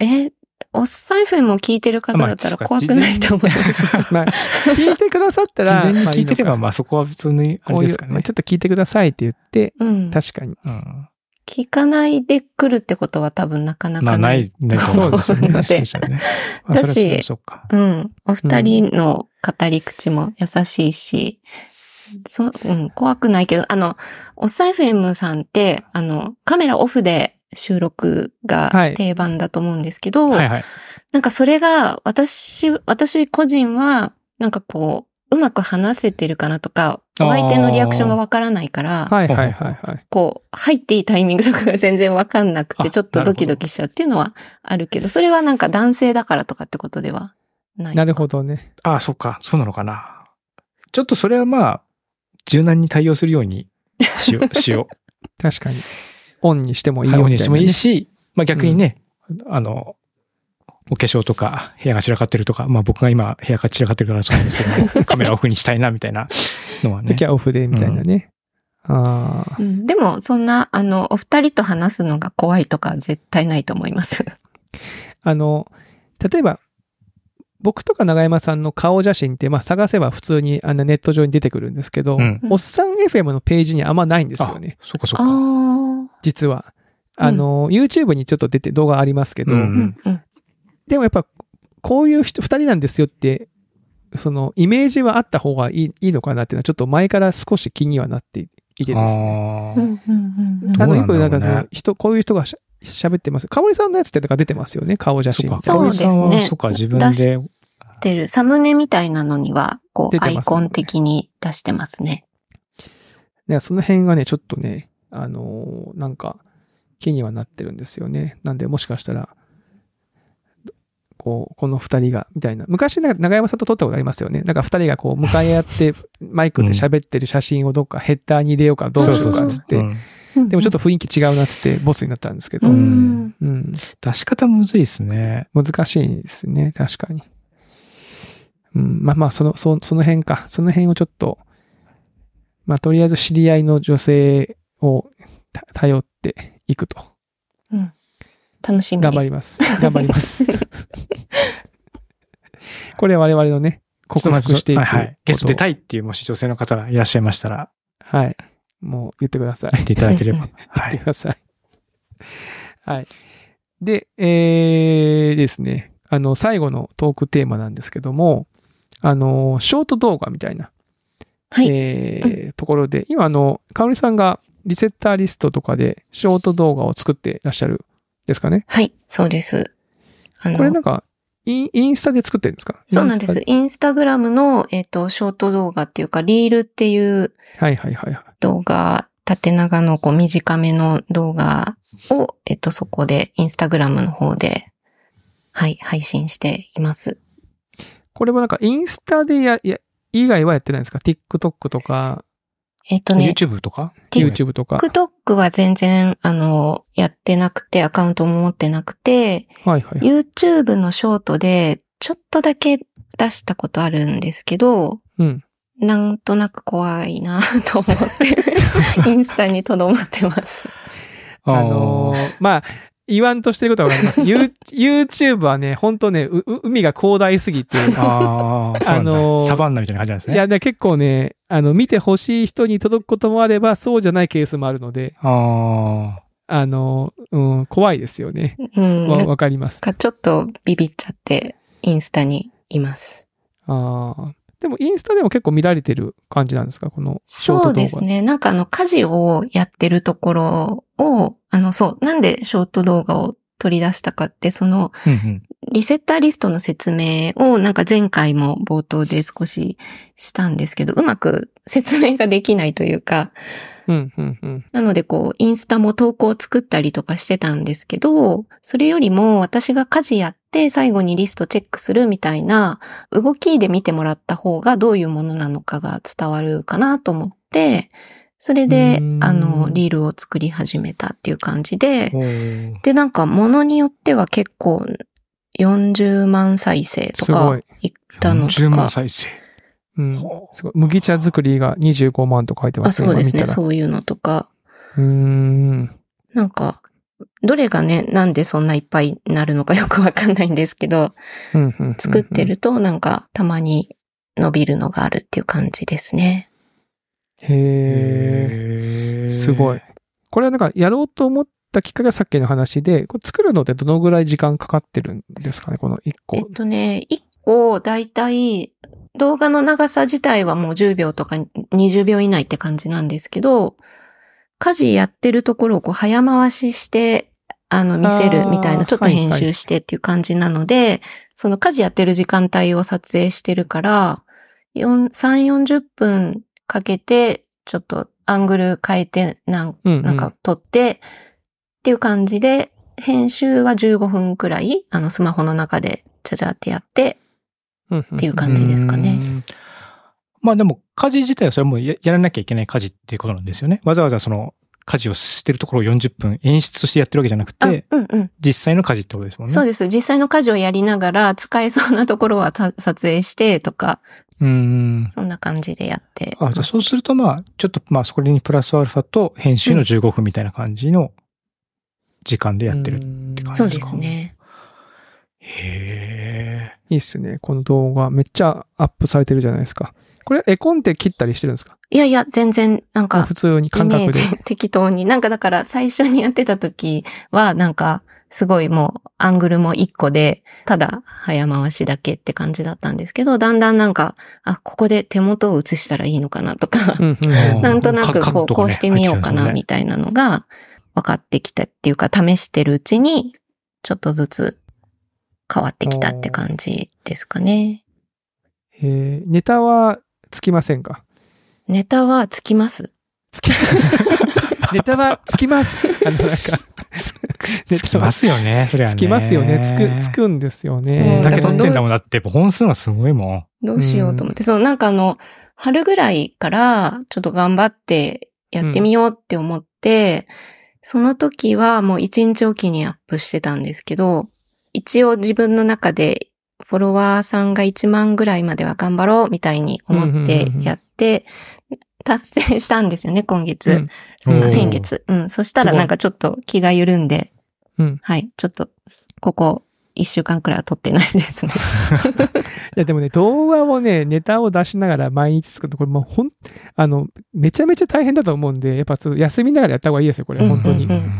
え、おっさん FM を聞いてる方だったらまあ怖くないと思います。まあ、聞いてくださったら、事前にまあ聞いてれば、まあそこは普通にあこういうれですかね。まあちょっと聞いてくださいって言って、うん。確かに。うん聞かないで来るってことは多分なかなまあなかない。い、ないと思そうですよねそうですよね。だしそうか。うん。お二人の語り口も優しいし、そう、うん、怖くないけど、あの、おっさん FM さんって、あの、カメラオフで収録がはい定番だと思うんですけど、はいはい。なんかそれが、私、私個人は、なんかこう、うまく話せてるかなとか、お相手のリアクションがわからないから、はいはいはいはい。こう、入っていいタイミングとかが全然わかんなくて、あちょっとドキドキしちゃうっていうのはあるけど、それはなんか男性だからとかってことではない。なるほどね。ああ、そっか。そうなのかな。ちょっとそれはまあ、柔軟に対応するようにしよう、しよ確かに。オンにしてもう。いいはい、よね、オンにしてもいいし、まあ逆にね、あの、お化粧とか部屋が散らかってるとか、まあ僕が今部屋が散らかってるからそうなんですけど、カメラオフにしたいなみたいなのはね 時。はオフでみたいなね。ああう。んでも、そんな、あの、お二人と話すのが怖いとか絶対ないと思います。あの、例えば、僕とか長山さんの顔写真って、まあ探せば普通にあのネット上に出てくるんですけど、うん。おっさん FM のページにあんまないんですよね。そっかそっあか。あ。実は。あの、YouTube にちょっと出て動画ありますけど、うんうんうん。でもやっぱ、こういう人、二人なんですよって、その、イメージはあった方がいいいいのかなっていうのは、ちょっと前から少し気にはなっていてですね。あーうんうんうんうんあの、よどうなんだろうねくなんかその、人、こういう人がしゃ喋ってます。かおりさんのやつってなんか出てますよね、顔写真そうですねそっか、自分出しで。てるサムネみたいなのには、こう、ねアイコン的に出してますね。ね、その辺がね、ちょっとね、あのーなんか、気にはなってるんですよね。なんで、もしかしたら、こう、この二人が、みたいな。昔、なんか長山さんと撮ったことありますよね。なんか二人がこう、向かい合って、マイクで喋ってる写真をどっかヘッダーに入れようかどうしようかっつって。うんでもちょっと雰囲気違うなっつってボツになったんですけど。ううん。ん。出し方むずいですね。難しいですね。確かに。うん。まあまあ、その、そその辺か。その辺をちょっと、まあ、とりあえず知り合いの女性をた頼っていくと。楽しみです。頑張ります。頑張ります。これは我々のね、克服していくはいはい。ゲスト出たい。いっていう、もし女性の方がいらっしゃいましたら、はい。もう言ってください。言っていただければ。はい。言ってください。はい。で、えーですね。あの、最後のトークテーマなんですけども、あの、ショート動画みたいな、はい。えーところで、今、あの、かおりさんがリセッターリストとかでショート動画を作ってらっしゃるですかね？はい、そうです。あのこれなんか、インインスタで作ってるんですか？そうなんです。インスタグラムの、えっ、と、ショート動画っていうか、リールっていうはいはいはいはい。動画、縦長のこう短めの動画を、えっ、と、そこで、インスタグラムの方で、はい、配信しています。これはなんかインスタでや、や、以外はやってないんですか ?TikTok とか、えっ、とね、YouTube とか？YouTube とか。TikTok は全然、あの、やってなくて、アカウントも持ってなくて、はいはい。YouTube のショートで、ちょっとだけ出したことあるんですけど、うん。なんとなく怖いなと思って、インスタに留まってます。あのーまあ、言わんとしてることはわかります。You- YouTube はね、本当ね、うう海が広大すぎて、ああ、あのーサバンナみたいな感じなんですね。いや、で結構ね、あの、見てほしい人に届くこともあれば、そうじゃないケースもあるので、ああの、うん、怖いですよね。うん。わ、かります。かちょっとビビっちゃって、インスタにいます。ああ。でも、インスタでも結構見られてる感じなんですか？このショート動画。そうですね。なんかあの、家事をやってるところを、あの、そう、なんでショート動画を取り出したかって、その。リセッターリストの説明をなんか前回も冒頭で少ししたんですけど、うまく説明ができないというか。なのでこう、インスタも投稿を作ったりとかしてたんですけど、それよりも私が家事やって最後にリストチェックするみたいな動きで見てもらった方がどういうものなのかが伝わるかなと思って、それであの、リールを作り始めたっていう感じで、で、なんか、ものによっては結構、40万再生とかい、いったのと10万か。再生。うんほすごい。麦茶作りが25万と書いてまあ、すね。そうですね。そういうのとか。うーん。なんか、どれがね、なんでそんないっぱいなるのかよくわかんないんですけど、作ってるとなんかたまに伸びるのがあるっていう感じですね。へーすごい。。これはなんかやろうと思ったきっかけがさっきの話で、これ作るのってどのぐらい時間かかってるんですかねこの1個えっ。とね、1個だいたい動画の長さ自体はもう10秒とか20秒以内って感じなんですけど、家事やってるところをこう早回しして、あの、見せるみたいな、ちょっとはい編集してっていう感じなので、その家事やってる時間帯を撮影してるから、4 3、40分かけて、ちょっとアングル変えて、なんなんか撮って、っていう感じで、編集は15分くらい、あの、スマホの中でちゃちゃってやって、っっていう感じですかねうん。まあでも、家事自体はそれはもうややらなきゃいけない家事っていうことなんですよね。わざわざその、家事をしてるところを40分演出としてやってるわけじゃなくあ、て、うんうん。実際の家事ってことですもんね。でそうです。実際の家事をやりながら、使えそうなところはた撮影してとか、す。うん。そんな感じでやってあ、じゃあそうするとまあ、ちょっとまあ、そこにプラスアルファと編集の15分みたいな感じの時間でやってる。るそうで感じですかすね。へえ。いいっすね。この動画めっちゃアップされてるじゃないですか。これ絵コンテ切ったりしてるんですか？いやいや、全然、なんか普、通に感覚で。ジ適当に。なんかだから最初にやってた時は、なんか、すごいもう、アングルも1個で、ただ早回しだけって感じだったんですけど、だんだんなんか、あ、ここで手元を映したらいいのかなとか、うんうん。あー なんとなくこう、こうしてみようかな、みたいなのが分かってきたっていうか、試してるうちに、ちょっとずつ変わってきたって感じですかね。えー。ネタはつきませんか？ネタはつきます。つきネタはつきます。あの、なんか、ネつきますよね、それはね。つきますよね。つく、つくんですよそうね。だけ撮だってんだもん。だって、本数がすごいもどうしようと思って、そう、なんかあの、春ぐらいからちょっと頑張ってやってみようって思って、その時はもう一日おきにアップしてたんですけど、一応自分の中でフォロワーさんが1万ぐらいまでは頑張ろうみたいに思ってやって、達成したんですよね、今月。うん先月。うん。そしたらなんかちょっと気が緩んで、うん。はい。ちょっと、ここ1週間くらいは撮ってないですね。いや、でもね、動画をね、ネタを出しながら毎日作ると、これもうほん、あの、めちゃめちゃ大変だと思うんで、やっぱちょっと休みながらやった方がいいですよ、これ、うん本当に。うん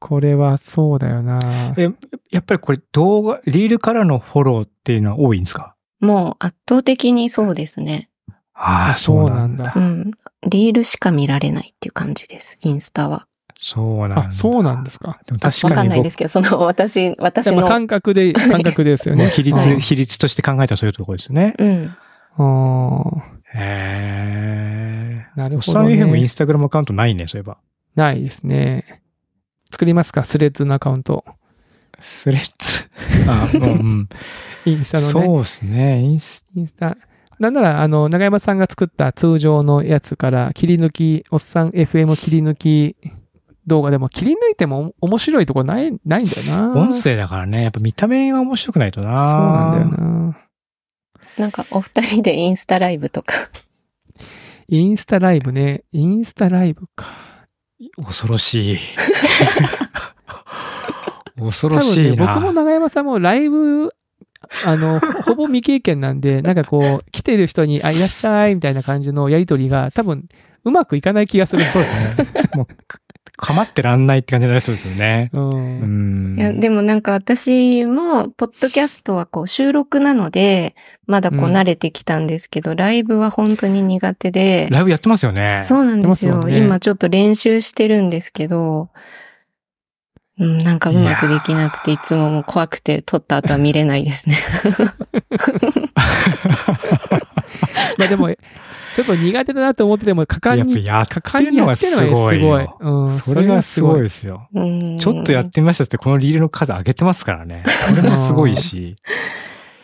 これはそうだよなえ、やっぱりこれ動画、リールからのフォローっていうのは多いんですか？もう圧倒的にそうですね。ああ、そうなんだ。うん。リールしか見られないっていう感じです、インスタは。そうなんだ。あ、そうなんですか。でも確かに僕かんないですけど、その私、私の。でも感覚で、感覚ですよね。比率、うん比率として考えたらそういうところですよね。うん。あへえ。ーなるおっさんほど、FM インね。スタグラムアカウントないね、そういえば。ないですね。作りますか？スレッズのアカウント。スレッズ？あ、もう、うん。インスタのね。そうですね。インスインスタ。なんなら、あの、長山さんが作った通常のやつから、切り抜き、おっさん FM 切り抜き動画でも、切り抜いても面白いとこない、ないんだよな。音声だからね、やっぱ見た目が面白くないとな。そうなんだよな。なんか、お二人でインスタライブとか。インスタライブね。インスタライブか。恐ろしい。恐多ろし分ね、いな。僕も長山さんもライブ、あの、ほぼ未経験なんで、なんかこう、来てる人に、あ、いらっしゃい、みたいな感じのやりとりが、多分、うまくいかない気がするんですよね。もう、か かまってらんないって感じになりそうですよね。う。うんん。いや、でもなんか私も、ポッドキャストはこう収録なので、まだこううん慣れてきたんですけど、ライブは本当に苦手で、ライブやってますよね。そうなんですよ。すよね今ちょっと練習してるんですけど、うん、なんかうまくできなくて、いつももう怖くて撮った後は見れないですね。まあでも、ちょっと苦手だなと思ってても、果敢やっぱに、やっ果て敢にやるのがすってるのがごいすごいよ。。うん、それがすごいい。ですよ。うんちょっとやってみましたって、このリールの数上げてますからね。これもすごいし。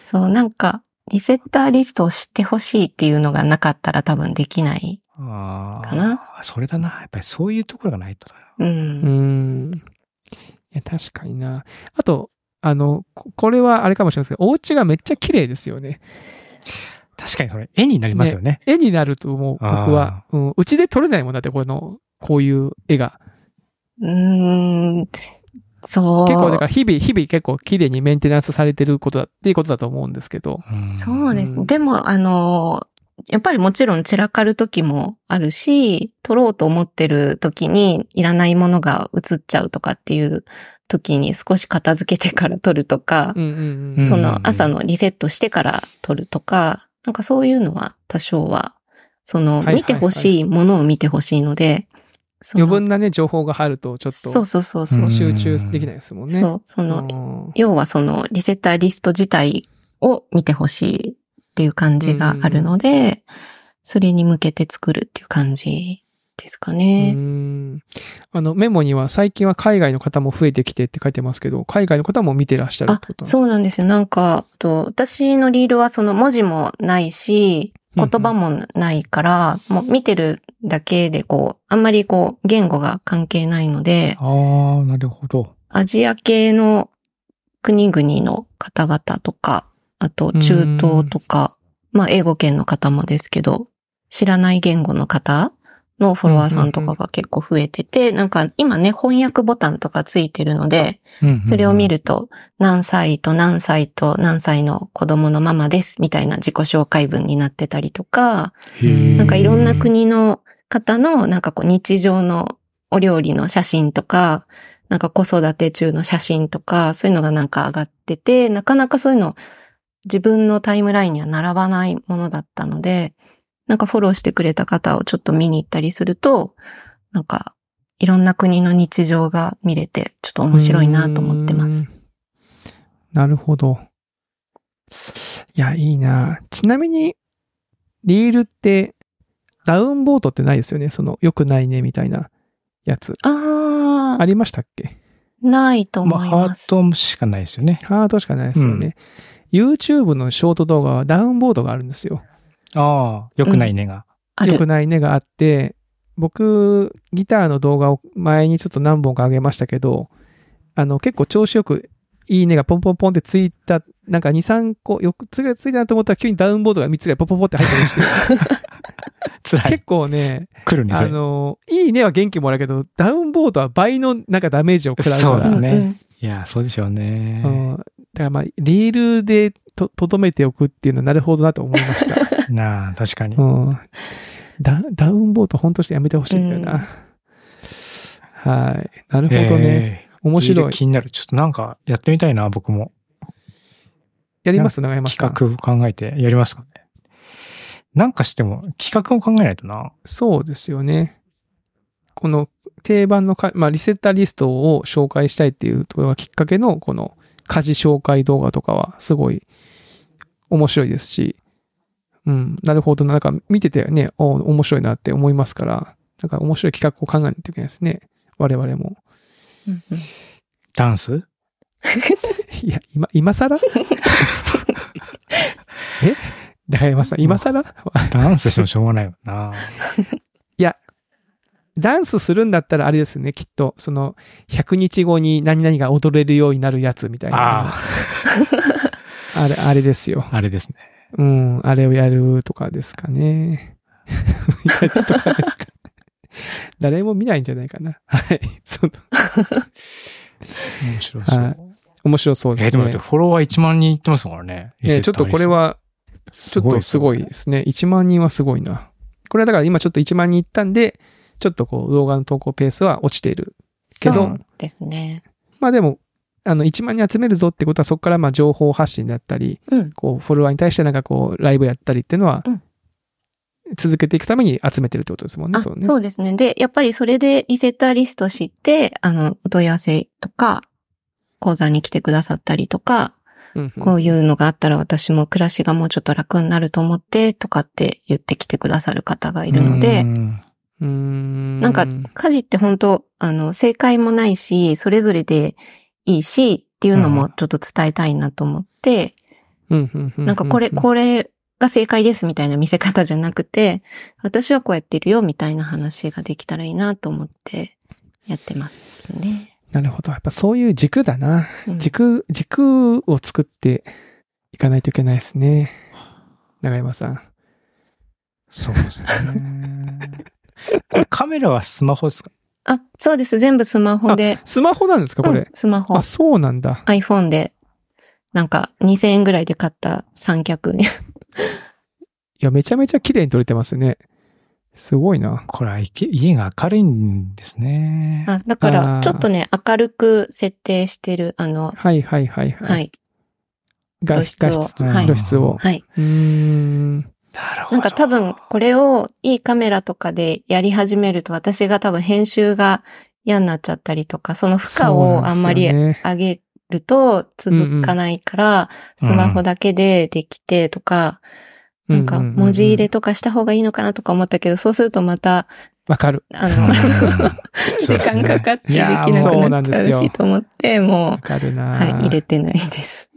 そう、なんか、リセッターリストを知ってほしいっていうのがなかったら多分できない。かなそれだな。やっぱりそういうところがないとだよ。う。うんん。いや、確かにな。あと、あの、ここれはあれかもしれないですけど、お家がめっちゃ綺麗ですよね。確かにそれ、絵になりますよね。絵になると思う、僕は。うちで撮れないもんだって、この、こういう絵が。うーん。そう。結構、だから日々、日々結構綺麗にメンテナンスされてることだっていうことだと思うんですけど。んそうです。うんでも、あの、やっぱりもちろん散らかる時もあるし、取ろうと思ってる時にいらないものが映っちゃうとかっていう時に少し片付けてから取るとか、うんうんううんん。その朝のリセットしてから取るとか、なんかそういうのは多少は、その見てほしいものを見てほしいので、余分なね、情報が入ると、ちょっとそうそうそうそう。うん集中できないですもんね。そう、その、うん要はそのリセッターリスト自体を見てほしいっていう感じがあるので、それに向けて作るっていう感じですかうね。んあの、メモには最近は海外の方も増えてきてって書いてますけど、海外の方も見てらっしゃるっあてことですか？そうなんですよ。なんか、と私のリールはその文字もないし、言葉もないから、もう見てるだけでこう、あんまりこう、言語が関係ないので、ああ、なるほど。アジア系の国々の方々とか、あと中東とか、まあ英語圏の方もですけど、知らない言語の方のフォロワーさんとかが結構増えてて、なんか今ね、翻訳ボタンとかついてるので、それを見る。ると、何歳と何歳と何歳の子供のママです、みたいな自己紹介文になってたりとか、なんかいろんな国の方のなんかこう日常のお料理の写真とか、なんか子育て中の写真とか、そういうのがなんか上がってて、なかなかそういうの自分のタイムラインには並ばないものだったので、なんかフォローしてくれた方をちょっと見に行ったりすると、なんかいろんな国の日常が見れて、ちょっと面白いなと思ってます。うん。なるほど。いや、いいな。ちなみに、リールって、ダウンボートってないですよね？その、良くないね、みたいなやつ。あありましたっけ？ー、ないとまあ、ハ思います。ートしかないですよね。ハートしかないですよね。YouTube のショート動画はダウンボードがあるんですよ。ああ、良くないねが。ある。良くないねがあって、僕、ギターの動画を前にちょっと何本か上げましたけど、あの、結構調子よく、いいねがポンポンポンってついた、なんか2、3個、よくつがついたなと思ったら急にダウンボードが3つぐらいポンポンポンって入ったりして、辛い。結構ね、あ来るんですよ。の、いいねは元気もらうけど、ダウンボードは倍のなんかダメージを食らうから。うんそうだねうんいや、そうでしょうね。うん。だからまあ、リールでと、とどめておくっていうのはなるほどなと思いました。なあ、確かに。うん。ダダウンボード本当してやめてほしいんだよな。はい。なるほどね。えー面白い。気になる。ちょっとなんかやってみたいな、僕も。やります？長山さん。企画を考えてやりますかね。なんかしても企画を考えないとな。そうですよね。この定番のか、まあ、リセッターリストを紹介したいっていうところがきっかけの、この家事紹介動画とかはすごい面白いですし、うん、なるほどな。なんか見ててね、お面白いなって思いますから、なんか面白い企画を考えないといけないですね。我々も。うんうんダンス？いや、今、今更？え？中山さん、今更？ダンスしてもしょうがないもんな。ダンスするんだったらあれですね、きっと。その、100日後に何々が踊れるようになるやつみたいな。ああ れ、あれですよ。あ、あれですね。うん、あれをやるとかですかね。やるとかですか。誰も見ないんじゃないかな。はい。その面白そう。はい面白そうですえーでも。フォロワー1万人いってますからね。ねちょっとこれは、ちょっとすごいですね。1万人はすごいな。これはだから今ちょっと1万人いったんで、ちょっとこう動画の投稿ペースは落ちている。けどそうですね。まあでも、あの、1万人集めるぞってことはそこからまあ情報発信だったり、うん。こう、フォロワーに対してなんかこう、ライブやったりっていうのはうん、続けていくために集めてるってことですもんね、あそうね。そうですね。で、やっぱりそれでリセッターリスト知って、あの、お問い合わせとか、講座に来てくださったりとか、うんうんこういうのがあったら私も暮らしがもうちょっと楽になると思って、とかって言ってきてくださる方がいるのでう、んうーん。なんか、家事って本当あの、正解もないし、それぞれでいいし、っていうのもちょっと伝えたいなと思って、なんかこれ、これが正解ですみたいな見せ方じゃなくて、私はこうやってるよみたいな話ができたらいいなと思ってやってますね。なるほど。やっぱそういう軸だな。うん軸、軸を作っていかないといけないですね。長山さん。そうですね。これカメラはスマホですか？あ、そうです。全部スマホで。スマホなんですかこうんれ。スマホあ、。そうなんだ。iPhone で、なんか2000円ぐらいで買った三脚。いや、めちゃめちゃ綺麗に撮れてますね。すごいな。これは家家が明るいんですね。あだから、ちょっとね、明るく設定してる、あの、はいはいはいはい。はい。画露出を画質はい露出を。はい。うーん。なるほど。なんか多分、これをいいカメラとかでやり始めると、私が多分編集が嫌になっちゃったりとか、その負荷をあんまり上げると続かないから、スマホだけでできてとか、なんか文字入れとかした方がいいのかなとか思ったけど、そうするとまた、わかる。あの、うん 時間かかってできなくなんっちゃうしと思って、も。う、はい、入れてないです。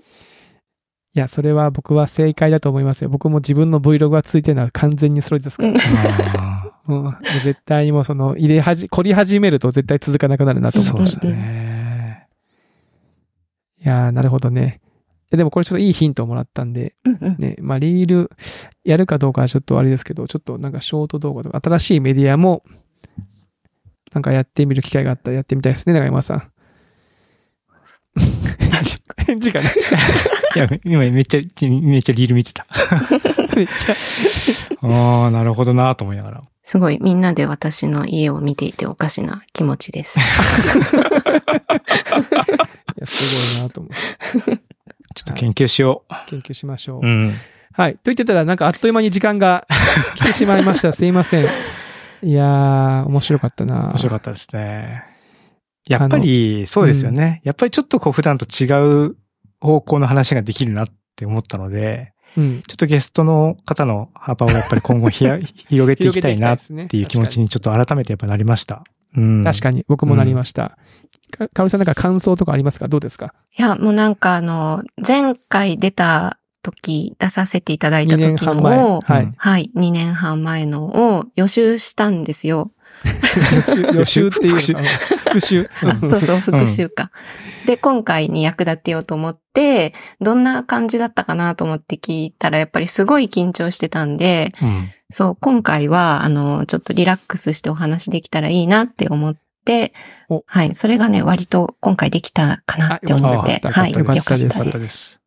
いや、それは僕は正解だと思いますよ。僕も自分の Vlog がついてるのは完全にそれですから。あうん、絶対にもうその、入れはじ、凝り始めると絶対続かなくなるなと思う。ーそうですね。いやー、なるほどね。いやでもこれちょっといいヒントをもらったんで、うんうんね、まあリールやるかどうかはちょっとあれですけど、ちょっとなんかショート動画とか新しいメディアも、なんかやってみる機会があったらやってみたいですね、長山さん。返事、返事がね、いや、今めっちゃ、めっちゃリール見てた。めっちゃ、ああ、なるほどなと思いながら。すごい、みんなで私の家を見ていておかしな気持ちです。いや、すごいなと思って。ちょっと研究しよ研究しましょう。う。うん。はい。と言ってたら、なんかあっという間に時間が来てしまいました。すいません。いやー、面白かったな面白かったですね。やっぱり、そうですよね。やっぱりちょっとこう普段と違う方向の話ができるなって思ったので、うん。ちょっとゲストの方の幅をやっぱり今後ひや 広げていきたいなっっていう気持ちにちょっと改めてやっぱなりました。うん。確かに、僕もなりました。かかおりさんなんか感想とかありますか？どうですか？いや、もうなんかあの、前回出た時、出させていただいた ?2 年時。のを、はいうん。はい、2年半前のを予習したんですよ。予習っていう復習。うんそうそう、復習か。で、今回に役立てようと思って、どんな感じだったかなと思って聞いたら、やっぱりすごい緊張してたんで、うん。そう、今回は、あの、ちょっとリラックスしてお話できたらいいなって思ってお、はい、それがね、割と今回できたかなって。思って、あはい、よかったです。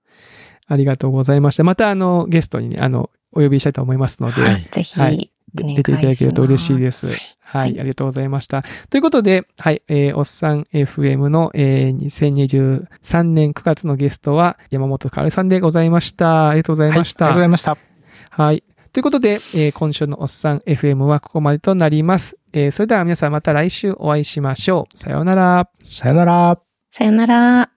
ありがとうございました。また、あの、ゲストにね、あの、お呼びしたいと思いますので、はい。ぜひ、はい出ていただけると嬉しいです。はい、はいありがとうございました。ということで、はい、えーおっさん FM の、えー2023年9月のゲストは山本かおりさんでございました。ありがとうございました。はいありがとうございました。はい。ということで、えー今週のおっさん FM はここまでとなります。えーそれでは皆さんまた来週お会いしましょう。さようなら。さよなら。さよなら。